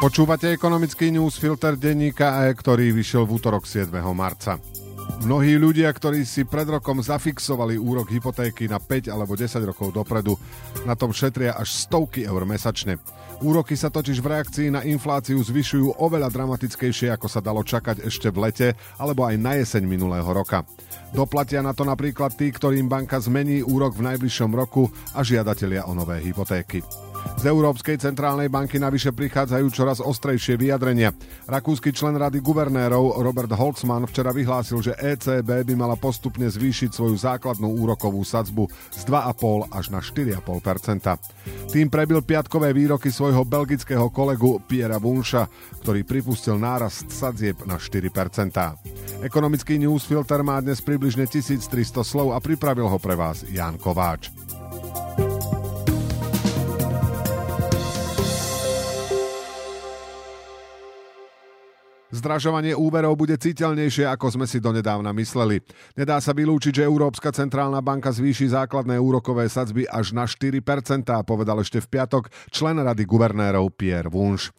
Počúvate ekonomický newsfilter denníka E, ktorý vyšiel v útorok 7. marca. Mnohí ľudia, ktorí si pred rokom zafixovali úrok hypotéky na 5 alebo 10 rokov dopredu, na tom šetria až stovky eur mesačne. Úroky sa totiž v reakcii na infláciu zvyšujú oveľa dramatickejšie, ako sa dalo čakať ešte v lete alebo aj na jeseň minulého roka. Doplatia na to napríklad tí, ktorým banka zmení úrok v najbližšom roku a žiadatelia o nové hypotéky. Z Európskej centrálnej banky navyše prichádzajú čoraz ostrejšie vyjadrenia. Rakúsky člen rady guvernérov Robert Holzmann včera vyhlásil, že ECB by mala postupne zvýšiť svoju základnú úrokovú sadzbu z 2,5 až na 4,5 Tým prebil piatkové výroky svojho belgického kolegu Piera Bunša, ktorý pripustil nárast sadzieb na 4% Ekonomický newsfilter má dnes približne 1300 slov a pripravil ho pre vás Ján Kováč. Zdražovanie úverov bude citeľnejšie, ako sme si donedávna mysleli. Nedá sa vylúčiť, že Európska centrálna banka zvýši základné úrokové sadzby až na 4%, povedal ešte v piatok člen rady guvernérov Pierre Wunsch.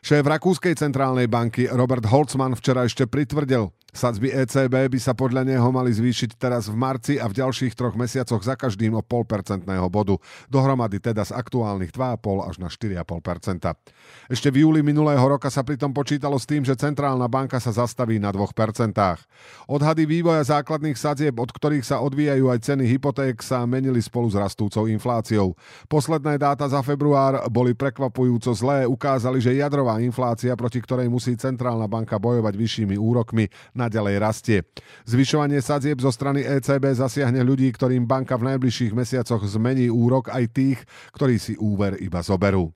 Šéf Rakúskej centrálnej banky Robert Holzmann včera ešte pritvrdil, Sadzby ECB by sa podľa neho mali zvýšiť teraz v marci a v ďalších troch mesiacoch za každým o 0,5% bodu. Dohromady teda z aktuálnych 2,5 až na 4,5%. Ešte v júli minulého roka sa pritom počítalo s tým, že centrálna banka sa zastaví na 2%. Odhady vývoja základných sadzieb, od ktorých sa odvíjajú aj ceny hypoték, sa menili spolu s rastúcou infláciou. Posledné dáta za február boli prekvapujúco zlé, ukázali, že jadrová inflácia, proti ktorej musí centrálna banka bojovať vyššími úrokmi, naďalej rastie. Zvyšovanie sadzieb zo strany ECB zasiahne ľudí, ktorým banka v najbližších mesiacoch zmení úrok aj tých, ktorí si úver iba zoberú.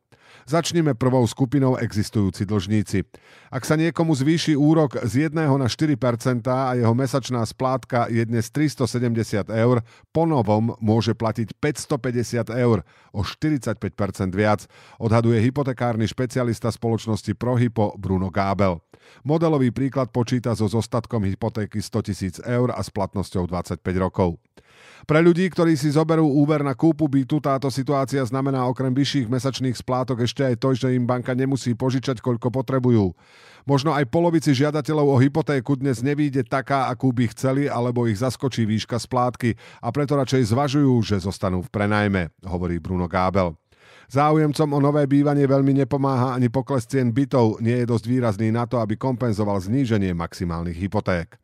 Začneme prvou skupinou existujúci dlžníci. Ak sa niekomu zvýši úrok z 1 na 4% a jeho mesačná splátka je dnes 370 eur, po novom môže platiť 550 eur, o 45% viac, odhaduje hypotekárny špecialista spoločnosti Prohypo Bruno Gábel. Modelový príklad počíta so zostatkom hypotéky 100 000 eur a s platnosťou 25 rokov. Pre ľudí, ktorí si zoberú úver na kúpu bytu, táto situácia znamená okrem vyšších mesačných splátok ešte aj to, že im banka nemusí požičať, koľko potrebujú. Možno aj polovici žiadateľov o hypotéku dnes nevíde taká, akú by chceli, alebo ich zaskočí výška splátky a preto radšej zvažujú, že zostanú v prenajme, hovorí Bruno Gábel. Záujemcom o nové bývanie veľmi nepomáha ani pokles cien bytov, nie je dosť výrazný na to, aby kompenzoval zníženie maximálnych hypoték.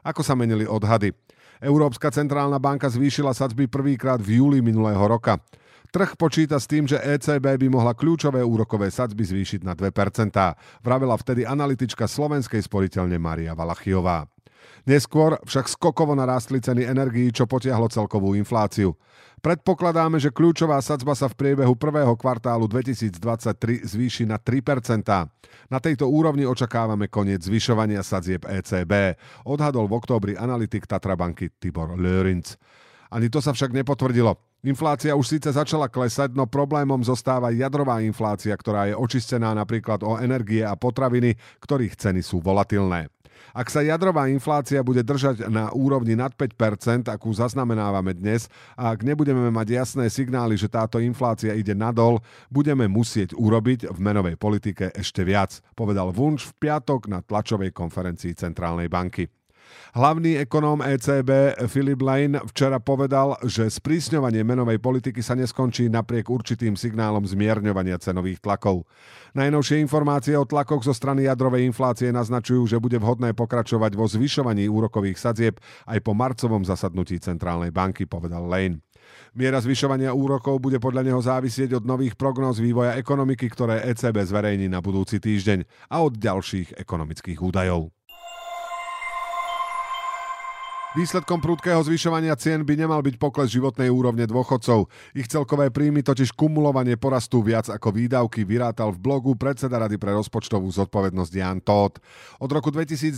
Ako sa menili odhady? Európska centrálna banka zvýšila sadzby prvýkrát v júli minulého roka. Trh počíta s tým, že ECB by mohla kľúčové úrokové sadzby zvýšiť na 2%, vravela vtedy analytička slovenskej sporiteľne Maria Valachiová. Neskôr však skokovo narástli ceny energií, čo potiahlo celkovú infláciu. Predpokladáme, že kľúčová sadzba sa v priebehu prvého kvartálu 2023 zvýši na 3%. Na tejto úrovni očakávame koniec zvyšovania sadzieb ECB, odhadol v októbri analytik Tatrabanky Tibor Lörinc. Ani to sa však nepotvrdilo. Inflácia už síce začala klesať, no problémom zostáva jadrová inflácia, ktorá je očistená napríklad o energie a potraviny, ktorých ceny sú volatilné. Ak sa jadrová inflácia bude držať na úrovni nad 5%, akú zaznamenávame dnes, a ak nebudeme mať jasné signály, že táto inflácia ide nadol, budeme musieť urobiť v menovej politike ešte viac, povedal Vunč v piatok na tlačovej konferencii Centrálnej banky. Hlavný ekonóm ECB Philip Lane včera povedal, že sprísňovanie menovej politiky sa neskončí napriek určitým signálom zmierňovania cenových tlakov. Najnovšie informácie o tlakoch zo strany jadrovej inflácie naznačujú, že bude vhodné pokračovať vo zvyšovaní úrokových sadzieb aj po marcovom zasadnutí Centrálnej banky, povedal Lane. Miera zvyšovania úrokov bude podľa neho závisieť od nových prognóz vývoja ekonomiky, ktoré ECB zverejní na budúci týždeň a od ďalších ekonomických údajov. Výsledkom prudkého zvyšovania cien by nemal byť pokles životnej úrovne dôchodcov. Ich celkové príjmy totiž kumulovanie porastú viac ako výdavky, vyrátal v blogu predseda Rady pre rozpočtovú zodpovednosť Jan Todt. Od roku 2019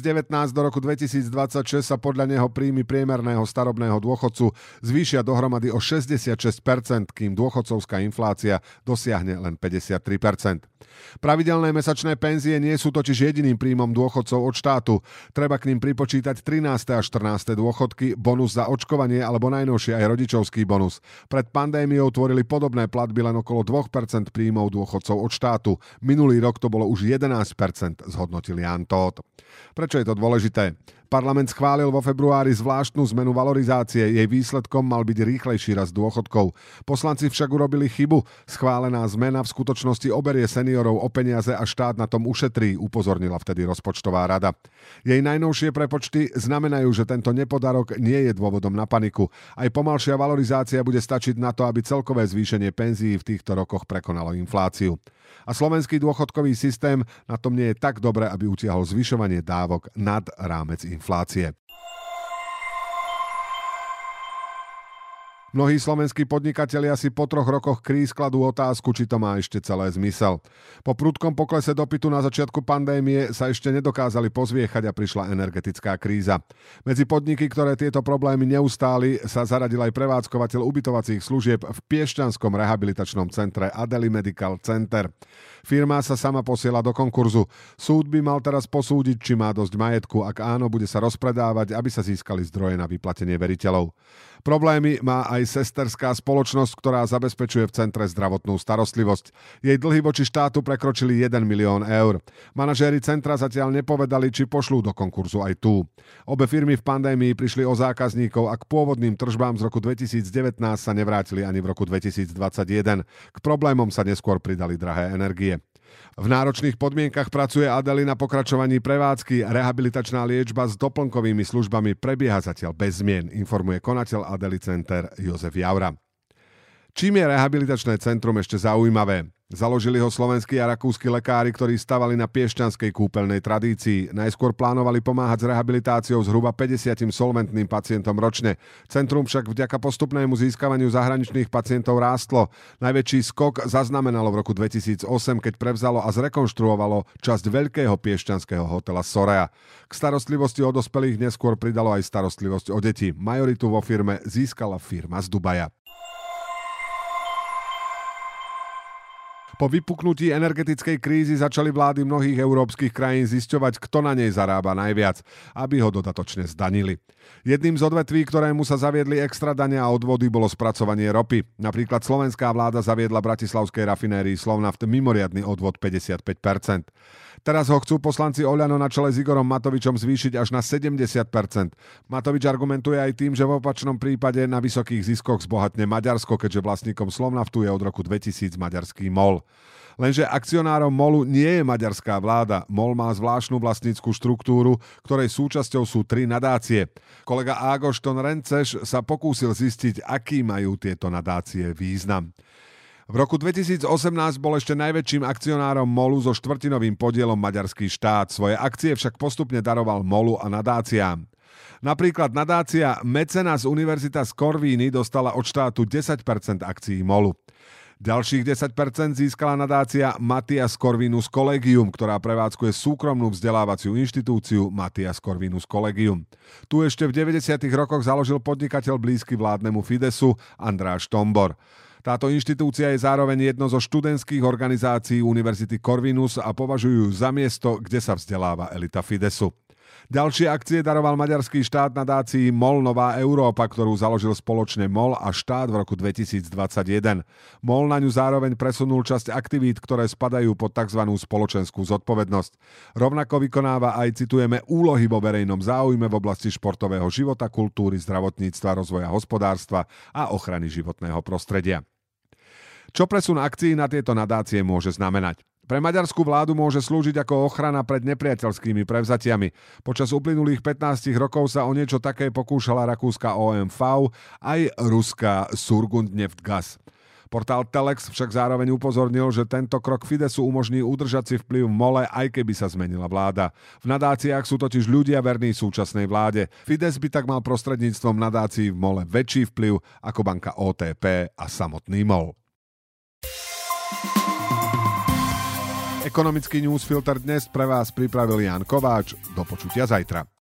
do roku 2026 sa podľa neho príjmy priemerného starobného dôchodcu zvýšia dohromady o 66%, kým dôchodcovská inflácia dosiahne len 53%. Pravidelné mesačné penzie nie sú totiž jediným príjmom dôchodcov od štátu. Treba k ním pripočítať 13. a 14 dôchodky, bonus za očkovanie alebo najnovšie aj rodičovský bonus. Pred pandémiou tvorili podobné platby len okolo 2% príjmov dôchodcov od štátu. Minulý rok to bolo už 11%, zhodnotil Jan. Prečo je to dôležité? Parlament schválil vo februári zvláštnu zmenu valorizácie. Jej výsledkom mal byť rýchlejší rast dôchodkov. Poslanci však urobili chybu. Schválená zmena v skutočnosti oberie seniorov o peniaze a štát na tom ušetrí, upozornila vtedy rozpočtová rada. Jej najnovšie prepočty znamenajú, že tento nepodarok nie je dôvodom na paniku. Aj pomalšia valorizácia bude stačiť na to, aby celkové zvýšenie penzií v týchto rokoch prekonalo infláciu. A slovenský dôchodkový systém na tom nie je tak dobre, aby utiahol zvyšovanie dávok nad rámec inflácie. Mnohí slovenskí podnikatelia si po troch rokoch kríz kladú otázku, či to má ešte celé zmysel. Po prudkom poklese dopytu na začiatku pandémie sa ešte nedokázali pozviechať a prišla energetická kríza. Medzi podniky, ktoré tieto problémy neustáli, sa zaradil aj prevádzkovateľ ubytovacích služieb v Piešťanskom rehabilitačnom centre Adeli Medical Center. Firma sa sama posiela do konkurzu. Súd by mal teraz posúdiť, či má dosť majetku. Ak áno, bude sa rozpredávať, aby sa získali zdroje na vyplatenie veriteľov. Problémy má aj sesterská spoločnosť, ktorá zabezpečuje v centre zdravotnú starostlivosť. Jej dlhy voči štátu prekročili 1 milión eur. Manažéri centra zatiaľ nepovedali, či pošlú do konkurzu aj tú. Obe firmy v pandémii prišli o zákazníkov a k pôvodným tržbám z roku 2019 sa nevrátili ani v roku 2021. K problémom sa neskôr pridali drahé energie. V náročných podmienkach pracuje Adeli na pokračovaní prevádzky. Rehabilitačná liečba s doplnkovými službami prebieha zatiaľ bez zmien, informuje konateľ Adeli Center Jozef Jaura. Čím je rehabilitačné centrum ešte zaujímavé? Založili ho slovenskí a rakúsky lekári, ktorí stavali na piešťanskej kúpeľnej tradícii. Najskôr plánovali pomáhať s rehabilitáciou zhruba 50 solventným pacientom ročne. Centrum však vďaka postupnému získavaniu zahraničných pacientov rástlo. Najväčší skok zaznamenalo v roku 2008, keď prevzalo a zrekonštruovalo časť veľkého piešťanského hotela Sorea. K starostlivosti o dospelých neskôr pridalo aj starostlivosť o deti. Majoritu vo firme získala firma z Dubaja. Po vypuknutí energetickej krízy začali vlády mnohých európskych krajín zisťovať, kto na nej zarába najviac, aby ho dodatočne zdanili. Jedným z odvetví, ktorému sa zaviedli extra dania a odvody, bolo spracovanie ropy. Napríklad slovenská vláda zaviedla bratislavskej rafinérii Slovnaft mimoriadny odvod 55%. Teraz ho chcú poslanci Oľano na čele s Igorom Matovičom zvýšiť až na 70%. Matovič argumentuje aj tým, že v opačnom prípade na vysokých ziskoch zbohatne Maďarsko, keďže vlastníkom Slovnaftu je od roku 2000 maďarský MOL. Lenže akcionárom MOLu nie je maďarská vláda. MOL má zvláštnu vlastníckú štruktúru, ktorej súčasťou sú tri nadácie. Kolega Ágošton Renceš sa pokúsil zistiť, aký majú tieto nadácie význam. V roku 2018 bol ešte najväčším akcionárom MOLu so štvrtinovým podielom maďarský štát. Svoje akcie však postupne daroval MOLu a nadáciám. Napríklad nadácia Mecenas Univerzita z Korvíny dostala od štátu 10% akcií MOLu. Ďalších 10% získala nadácia Matias Corvinus Collegium, ktorá prevádzkuje súkromnú vzdelávaciu inštitúciu Matias Corvinus Collegium. Tu ešte v 90. rokoch založil podnikateľ blízky vládnemu Fidesu Andráš Tombor. Táto inštitúcia je zároveň jedno zo študentských organizácií Univerzity Corvinus a považujú za miesto, kde sa vzdeláva elita Fidesu. Ďalšie akcie daroval maďarský štát na dácii MOL Nová Európa, ktorú založil spoločne MOL a štát v roku 2021. MOL na ňu zároveň presunul časť aktivít, ktoré spadajú pod tzv. spoločenskú zodpovednosť. Rovnako vykonáva aj, citujeme, úlohy vo verejnom záujme v oblasti športového života, kultúry, zdravotníctva, rozvoja hospodárstva a ochrany životného prostredia. Čo presun akcií na tieto nadácie môže znamenať? Pre maďarskú vládu môže slúžiť ako ochrana pred nepriateľskými prevzatiami. Počas uplynulých 15 rokov sa o niečo také pokúšala rakúska OMV aj ruská Surgundneftgas. Portál Telex však zároveň upozornil, že tento krok Fidesu umožní udržať si vplyv v mole, aj keby sa zmenila vláda. V nadáciách sú totiž ľudia verní súčasnej vláde. Fides by tak mal prostredníctvom nadácií v mole väčší vplyv ako banka OTP a samotný MOL. Ekonomický newsfilter dnes pre vás pripravil Jan Kováč. Do počutia zajtra.